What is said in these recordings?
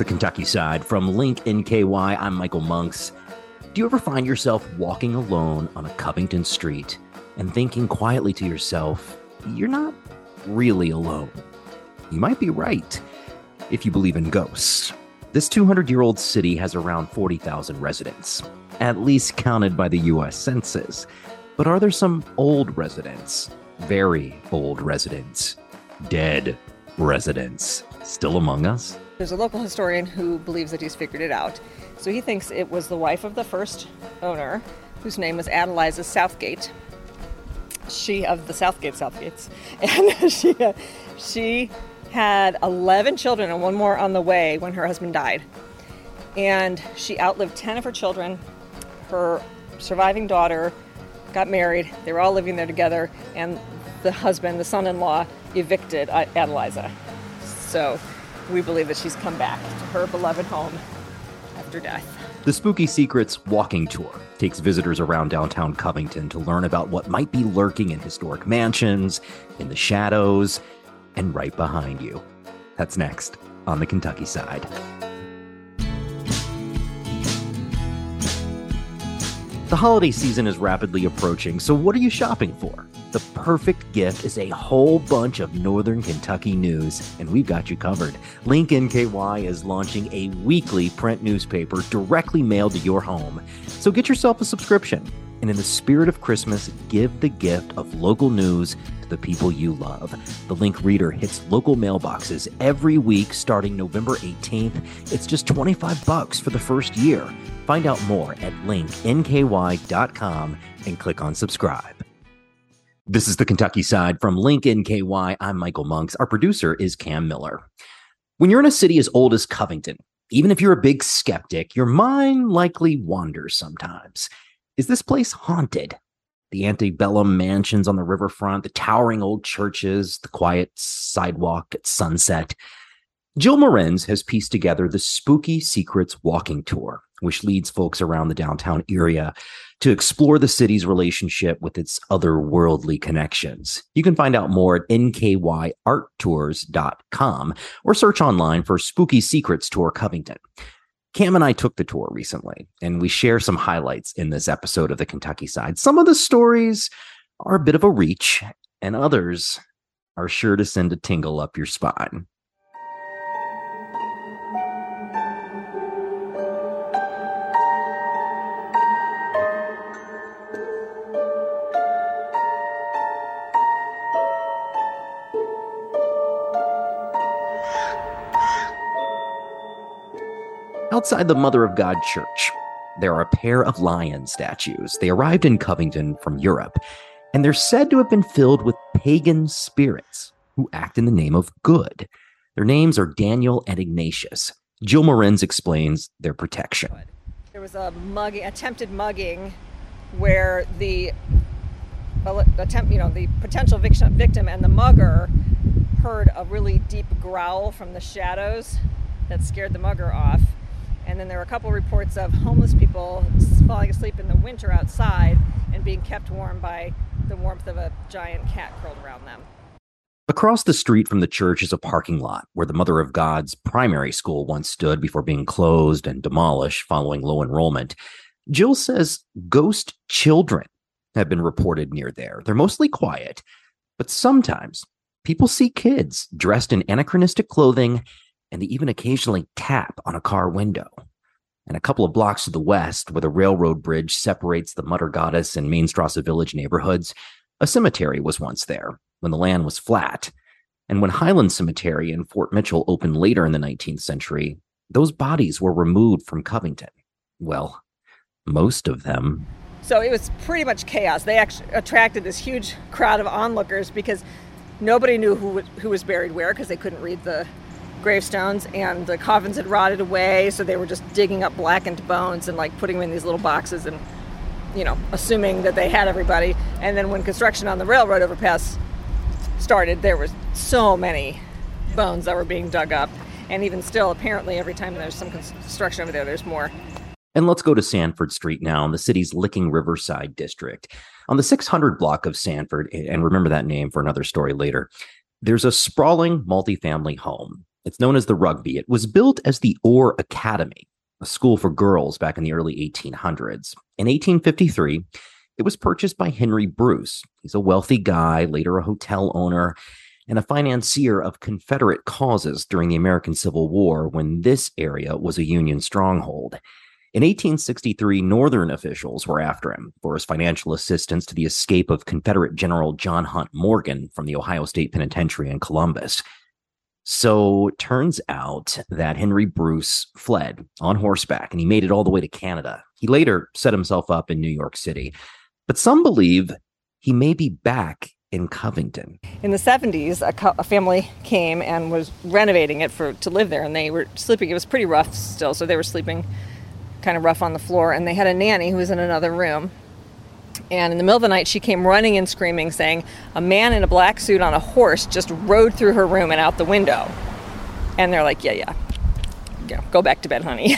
The Kentucky side from Link NKY. I'm Michael Monks. Do you ever find yourself walking alone on a Covington street and thinking quietly to yourself, you're not really alone? You might be right if you believe in ghosts. This 200 year old city has around 40,000 residents, at least counted by the US Census. But are there some old residents, very old residents, dead residents, still among us? There's a local historian who believes that he's figured it out. So he thinks it was the wife of the first owner, whose name was Adeliza Southgate. She of the Southgate Southgates, and she uh, she had 11 children and one more on the way when her husband died. And she outlived 10 of her children. Her surviving daughter got married. They were all living there together, and the husband, the son-in-law, evicted Adeliza. So we believe that she's come back to her beloved home after death. The Spooky Secrets walking tour takes visitors around downtown Covington to learn about what might be lurking in historic mansions, in the shadows, and right behind you. That's next on the Kentucky side. The holiday season is rapidly approaching, so what are you shopping for? The perfect gift is a whole bunch of Northern Kentucky news, and we've got you covered. Link NKY is launching a weekly print newspaper directly mailed to your home. So get yourself a subscription, and in the spirit of Christmas, give the gift of local news to the people you love. The Link Reader hits local mailboxes every week starting November 18th. It's just 25 bucks for the first year. Find out more at linknky.com and click on subscribe. This is the Kentucky side from Link NKY. I'm Michael Monks. Our producer is Cam Miller. When you're in a city as old as Covington, even if you're a big skeptic, your mind likely wanders sometimes. Is this place haunted? The antebellum mansions on the riverfront, the towering old churches, the quiet sidewalk at sunset. Jill Morenz has pieced together the Spooky Secrets walking tour which leads folks around the downtown area to explore the city's relationship with its otherworldly connections. You can find out more at nkyarttours.com or search online for Spooky Secrets Tour Covington. Cam and I took the tour recently, and we share some highlights in this episode of the Kentucky side. Some of the stories are a bit of a reach, and others are sure to send a tingle up your spine. Outside the Mother of God Church, there are a pair of lion statues. They arrived in Covington from Europe, and they're said to have been filled with pagan spirits who act in the name of good. Their names are Daniel and Ignatius. Jill Morenz explains their protection. There was a mugging, attempted mugging, where the attempt, you know, the potential victim and the mugger heard a really deep growl from the shadows that scared the mugger off and then there were a couple reports of homeless people falling asleep in the winter outside and being kept warm by the warmth of a giant cat curled around them. Across the street from the church is a parking lot where the Mother of God's primary school once stood before being closed and demolished following low enrollment. Jill says ghost children have been reported near there. They're mostly quiet, but sometimes people see kids dressed in anachronistic clothing and they even occasionally tap on a car window. And a couple of blocks to the west, where the railroad bridge separates the Mother of God's and Mainstrasse Village neighborhoods, a cemetery was once there when the land was flat. And when Highland Cemetery in Fort Mitchell opened later in the 19th century, those bodies were removed from Covington. Well, most of them. So it was pretty much chaos. They actually attracted this huge crowd of onlookers because nobody knew who, who was buried where because they couldn't read the gravestones and the coffins had rotted away so they were just digging up blackened bones and like putting them in these little boxes and you know assuming that they had everybody. And then when construction on the railroad overpass started there was so many bones that were being dug up. And even still apparently every time there's some construction over there there's more. And let's go to Sanford Street now in the city's Licking Riverside district. On the 600 block of Sanford, and remember that name for another story later, there's a sprawling multifamily home It's known as the Rugby. It was built as the Orr Academy, a school for girls back in the early 1800s. In 1853, it was purchased by Henry Bruce. He's a wealthy guy, later a hotel owner, and a financier of Confederate causes during the American Civil War when this area was a Union stronghold. In 1863, Northern officials were after him for his financial assistance to the escape of Confederate General John Hunt Morgan from the Ohio State Penitentiary in Columbus. So turns out that Henry Bruce fled on horseback and he made it all the way to Canada. He later set himself up in New York City. But some believe he may be back in Covington. In the 70s, a, co- a, family came and was renovating it for to live there, and they were sleeping. It was pretty rough still, so they were sleeping kind of rough on the floor. And they had a nanny who was in another room. And in the middle of the night, she came running and screaming, saying, A man in a black suit on a horse just rode through her room and out the window. And they're like, Yeah, yeah. Yeah, go back to bed, honey.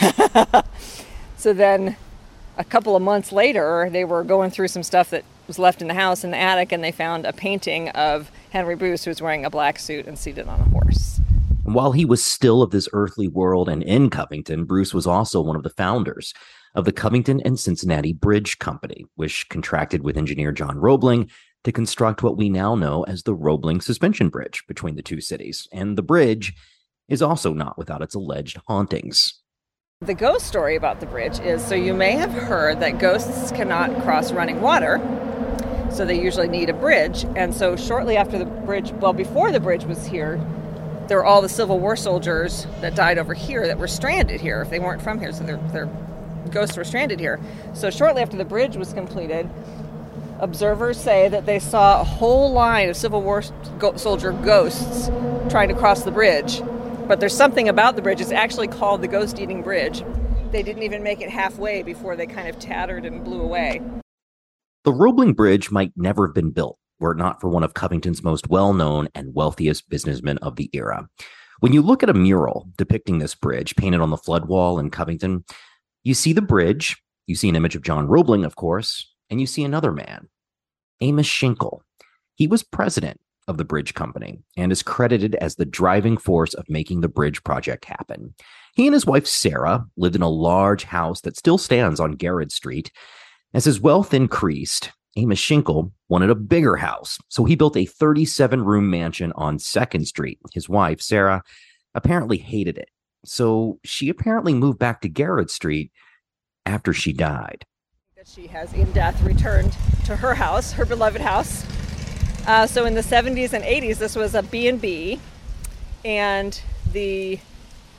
so then a couple of months later, they were going through some stuff that was left in the house in the attic, and they found a painting of Henry Bruce, who was wearing a black suit and seated on a horse. While he was still of this earthly world and in Covington, Bruce was also one of the founders of the Covington and Cincinnati Bridge Company, which contracted with engineer John Roebling to construct what we now know as the Roebling Suspension Bridge between the two cities. And the bridge is also not without its alleged hauntings. The ghost story about the bridge is so you may have heard that ghosts cannot cross running water, so they usually need a bridge. And so, shortly after the bridge, well, before the bridge was here, there were all the Civil War soldiers that died over here that were stranded here if they weren't from here, so their, their ghosts were stranded here. So, shortly after the bridge was completed, observers say that they saw a whole line of Civil War soldier ghosts trying to cross the bridge but there's something about the bridge. It's actually called the Ghost Eating Bridge. They didn't even make it halfway before they kind of tattered and blew away. The Roebling Bridge might never have been built were it not for one of Covington's most well known and wealthiest businessmen of the era. When you look at a mural depicting this bridge painted on the flood wall in Covington, you see the bridge, you see an image of John Roebling, of course, and you see another man, Amos Shinkle. He was president of the bridge company and is credited as the driving force of making the bridge project happen. He and his wife Sarah lived in a large house that still stands on Garrard Street. As his wealth increased, Amos Shinkle wanted a bigger house, so he built a 37 room mansion on 2nd Street. His wife, Sarah, apparently hated it, so she apparently moved back to Garrard Street after she died. That She has in death returned to her house, her beloved house, uh, so in the 70s and 80s, this was a B&B, and the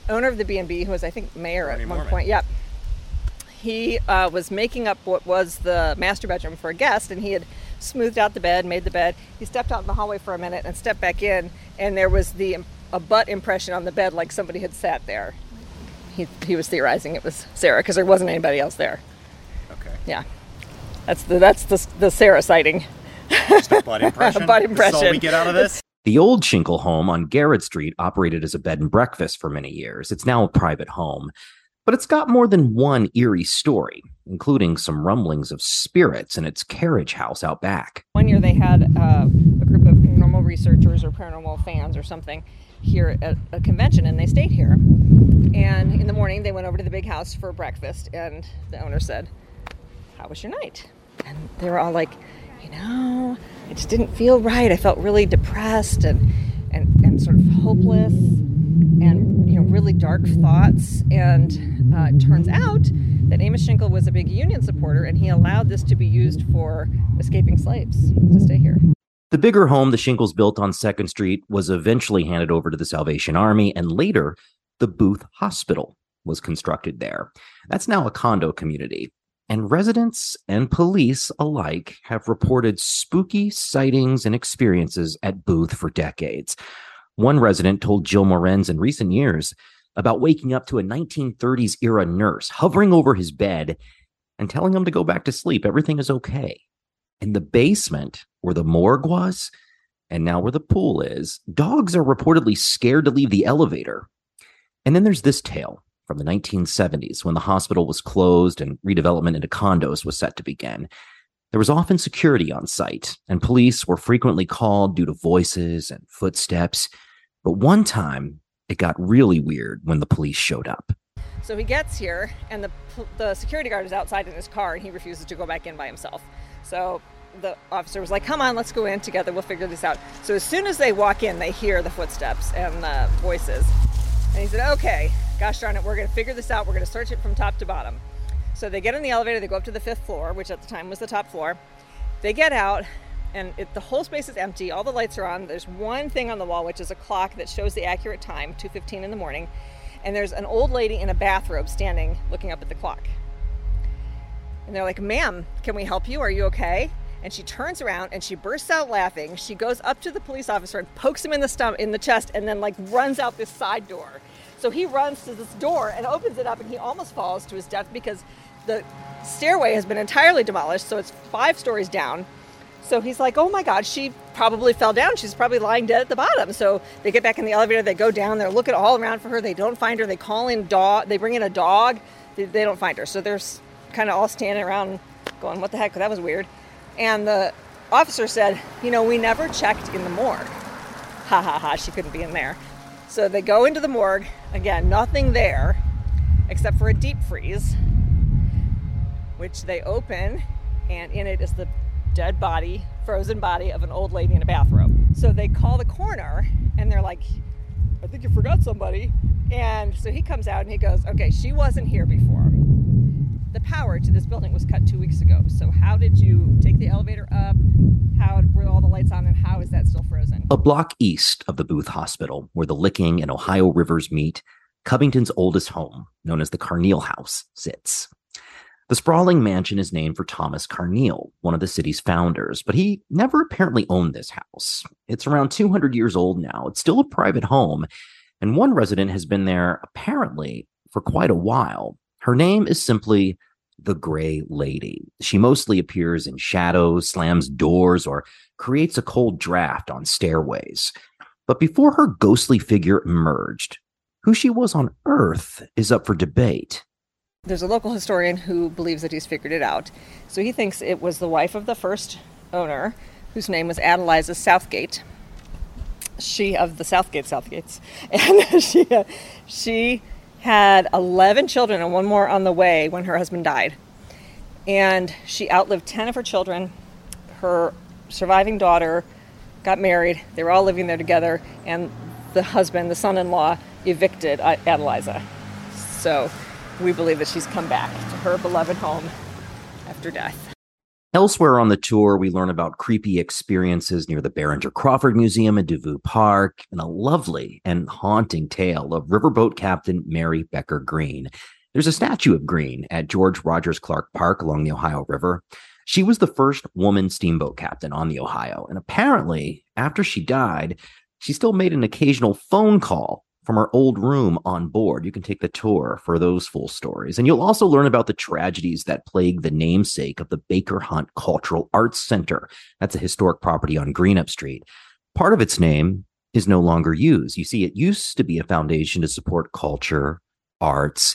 owner of the B&B, who was I think mayor at one Mormon. point, yep, he uh, was making up what was the master bedroom for a guest, and he had smoothed out the bed, made the bed. He stepped out in the hallway for a minute and stepped back in, and there was the a butt impression on the bed, like somebody had sat there. He he was theorizing it was Sarah because there wasn't anybody else there. Okay. Yeah, that's the that's the the Sarah sighting. Just a butt impression. butt impression. That's all we get out of this. The old Shinkle home on Garrard Street operated as a bed and breakfast for many years. It's now a private home, but it's got more than one eerie story, including some rumblings of spirits in its carriage house out back. One year they had uh, a group of paranormal researchers or paranormal fans or something here at a convention, and they stayed here. And in the morning, they went over to the big house for breakfast, and the owner said, How was your night? And they were all like, you know, it just didn't feel right. I felt really depressed and, and, and sort of hopeless and, you know, really dark thoughts. And uh, it turns out that Amos Shinkle was a big Union supporter and he allowed this to be used for escaping slaves to stay here. The bigger home the Shinkles built on 2nd Street was eventually handed over to the Salvation Army, and later, the Booth Hospital was constructed there. That's now a condo community. And residents and police alike have reported spooky sightings and experiences at Booth for decades. One resident told Jill Morenz in recent years about waking up to a 1930s era nurse hovering over his bed and telling him to go back to sleep. Everything is okay. In the basement, where the morgue was, and now where the pool is, dogs are reportedly scared to leave the elevator. And then there's this tale from the 1970s when the hospital was closed and redevelopment into condos was set to begin. There was often security on site, and police were frequently called due to voices and footsteps. But one time, it got really weird when the police showed up. So he gets here, and the, the security guard is outside in his car, and he refuses to go back in by himself. So the officer was like, Come on, let's go in together, we'll figure this out. So as soon as they walk in, they hear the footsteps and the voices. And he said, Okay, gosh darn it, we're going to figure this out. We're going to search it from top to bottom. So they get in the elevator, they go up to the fifth floor, which at the time was the top floor. They get out, and it, the whole space is empty. All the lights are on. There's one thing on the wall, which is a clock that shows the accurate time, 2:15 in the morning. And there's an old lady in a bathrobe standing, looking up at the clock. And they're like, "Ma'am, can we help you? Are you okay?" And she turns around and she bursts out laughing. She goes up to the police officer and pokes him in the stomach, in the chest, and then like runs out this side door. So he runs to this door and opens it up, and he almost falls to his death because the stairway has been entirely demolished. So it's five stories down so he's like, oh my God, she probably fell down. She's probably lying dead at the bottom. So they get back in the elevator, they go down, they're looking all around for her. They don't find her. They call in dog, they bring in a dog. They, they don't find her. So they're kind of all standing around going, what the heck? That was weird. And the officer said, you know, we never checked in the morgue. Ha ha ha, she couldn't be in there. So they go into the morgue. Again, nothing there except for a deep freeze, which they open, and in it is the dead body, frozen body of an old lady in a bathrobe. So they call the coroner and they're like, I think you forgot somebody. And so he comes out and he goes, Okay, she wasn't here before. The power to this building was cut two weeks ago. So how did you take the elevator up? How were all the lights on and how is that still frozen? A block east of the Booth Hospital, where the Licking and Ohio rivers meet, Covington's oldest home, known as the Carneal House, sits. The sprawling mansion is named for Thomas Carneal, one of the city's founders, but he never apparently owned this house. It's around 200 years old now. It's still a private home, and one resident has been there apparently for quite a while. Her name is simply the Gray Lady. She mostly appears in shadows, slams doors, or creates a cold draft on stairways. But before her ghostly figure emerged, who she was on Earth is up for debate. There's a local historian who believes that he's figured it out. So he thinks it was the wife of the first owner, whose name was Adeliza Southgate. She of the Southgate Southgates, and she she had 11 children and one more on the way when her husband died. And she outlived 10 of her children. Her surviving daughter got married. They were all living there together, and the husband, the son-in-law, evicted uh, Adeliza. So we believe that she's come back to her beloved home after death. Elsewhere on the tour, we learn about creepy experiences near the Behringer Crawford Museum in Devou Park and a lovely and haunting tale of riverboat captain Mary Becker Greene. There's a statue of Greene at George Rogers Clark Park along the Ohio River. She was the first woman steamboat captain on the Ohio, and apparently, after she died, she still made an occasional phone call from our old room on board. You can take the tour for those full stories. And you'll also learn about the tragedies that plague the namesake of the Baker Hunt Cultural Arts Center. That's a historic property on Greenup Street. Part of its name is no longer used. You see, it used to be a foundation to support culture, arts,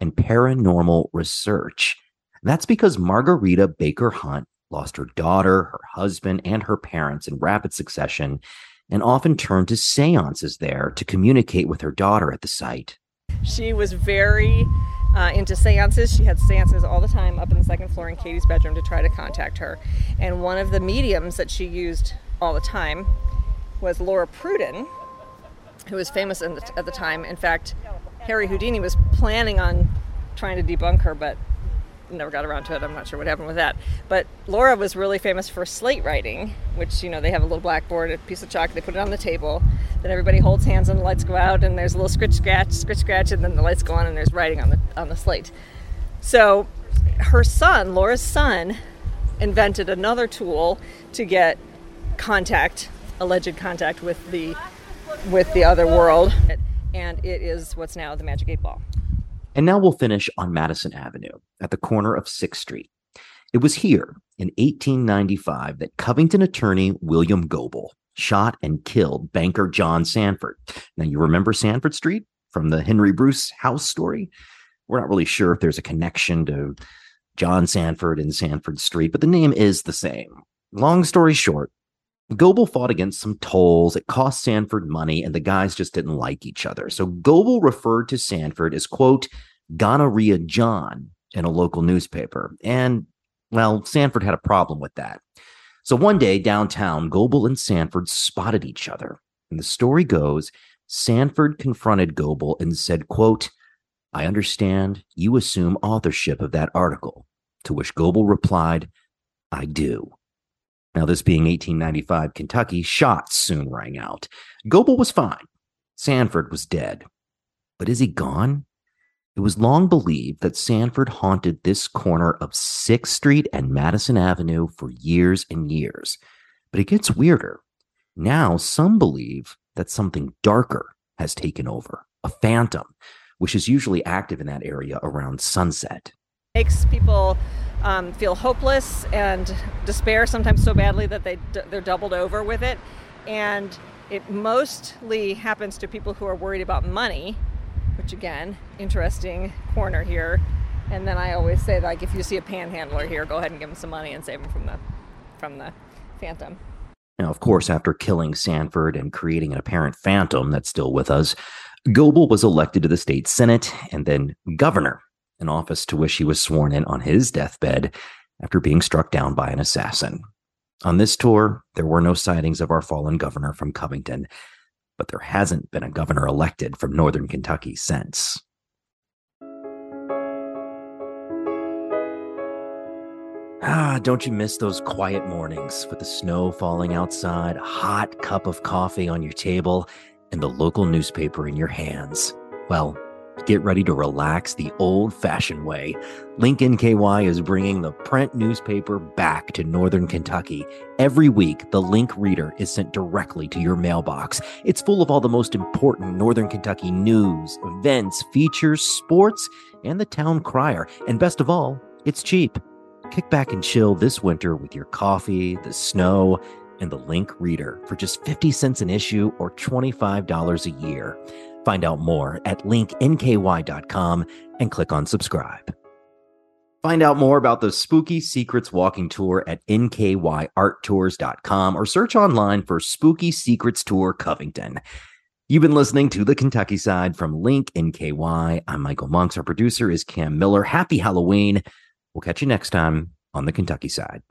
and paranormal research. That's because Margaretta Baker Hunt lost her daughter, her husband, and her parents in rapid succession and often turned to seances there to communicate with her daughter at the site. She was very uh, into seances. She had seances all the time up in the second floor in Katie's bedroom to try to contact her. And one of the mediums that she used all the time was Laura Pruden, who was famous the, at the time. In fact, Harry Houdini was planning on trying to debunk her, but never got around to it. I'm not sure what happened with that. But Laura was really famous for slate writing, which, you know, they have a little blackboard, a piece of chalk, they put it on the table. Then everybody holds hands and the lights go out, and there's a little scratch, scratch, scratch, scratch, and then the lights go on, and there's writing on the, on the slate. So her son, Laura's son, invented another tool to get contact, alleged contact with the with the other world, and it is what's now the Magic Eight Ball. And now we'll finish on Madison Avenue at the corner of 6th Street. It was here in 1895 that Covington attorney William Goebel shot and killed banker John Sanford. Now, you remember Sanford Street from the Henry Bruce house story? We're not really sure if there's a connection to John Sanford and Sanford Street, but the name is the same. Long story short, Goebel fought against some tolls. It cost Sanford money, and the guys just didn't like each other. So Goebel referred to Sanford as, quote, gonorrhea John in a local newspaper. And, well, Sanford had a problem with that. So one day downtown, Goebel and Sanford spotted each other. And the story goes Sanford confronted Goebel and said, quote, I understand you assume authorship of that article. To which Goebel replied, I do. Now, this being 1895 Kentucky, shots soon rang out. Goebel was fine. Sanford was dead. But is he gone? It was long believed that Sanford haunted this corner of 6th Street and Madison Avenue for years and years. But it gets weirder. Now, some believe that something darker has taken over a phantom, which is usually active in that area around sunset. Makes people um, feel hopeless and despair sometimes so badly that they they're doubled over with it, and it mostly happens to people who are worried about money which again, interesting corner here. And then I always say, like, if you see a panhandler here, go ahead and give him some money and save him from the from the phantom. Now, of course, after killing Sanford and creating an apparent phantom that's still with us, Goebel was elected to the state senate and then governor, an office to which he was sworn in on his deathbed after being struck down by an assassin. On this tour, there were no sightings of our fallen governor from Covington, but there hasn't been a governor elected from Northern Kentucky since. Ah, don't you miss those quiet mornings with the snow falling outside, a hot cup of coffee on your table, and the local newspaper in your hands? Well, Get ready to relax the old fashioned way. Link NKY is bringing the print newspaper back to Northern Kentucky. Every week, the Link Reader is sent directly to your mailbox. It's full of all the most important Northern Kentucky news, events, features, sports, and the town crier. And best of all, it's cheap. Kick back and chill this winter with your coffee, the snow, and the Link Reader for just 50 cents an issue or $25 a year. Find out more at linknky.com and click on subscribe. Find out more about the Spooky Secrets Walking Tour at nkyarttours.com or search online for Spooky Secrets Tour Covington. You've been listening to the Kentucky side from Link NKY. I'm Michael Monks. Our producer is Cam Miller. Happy Halloween. We'll catch you next time on the Kentucky side.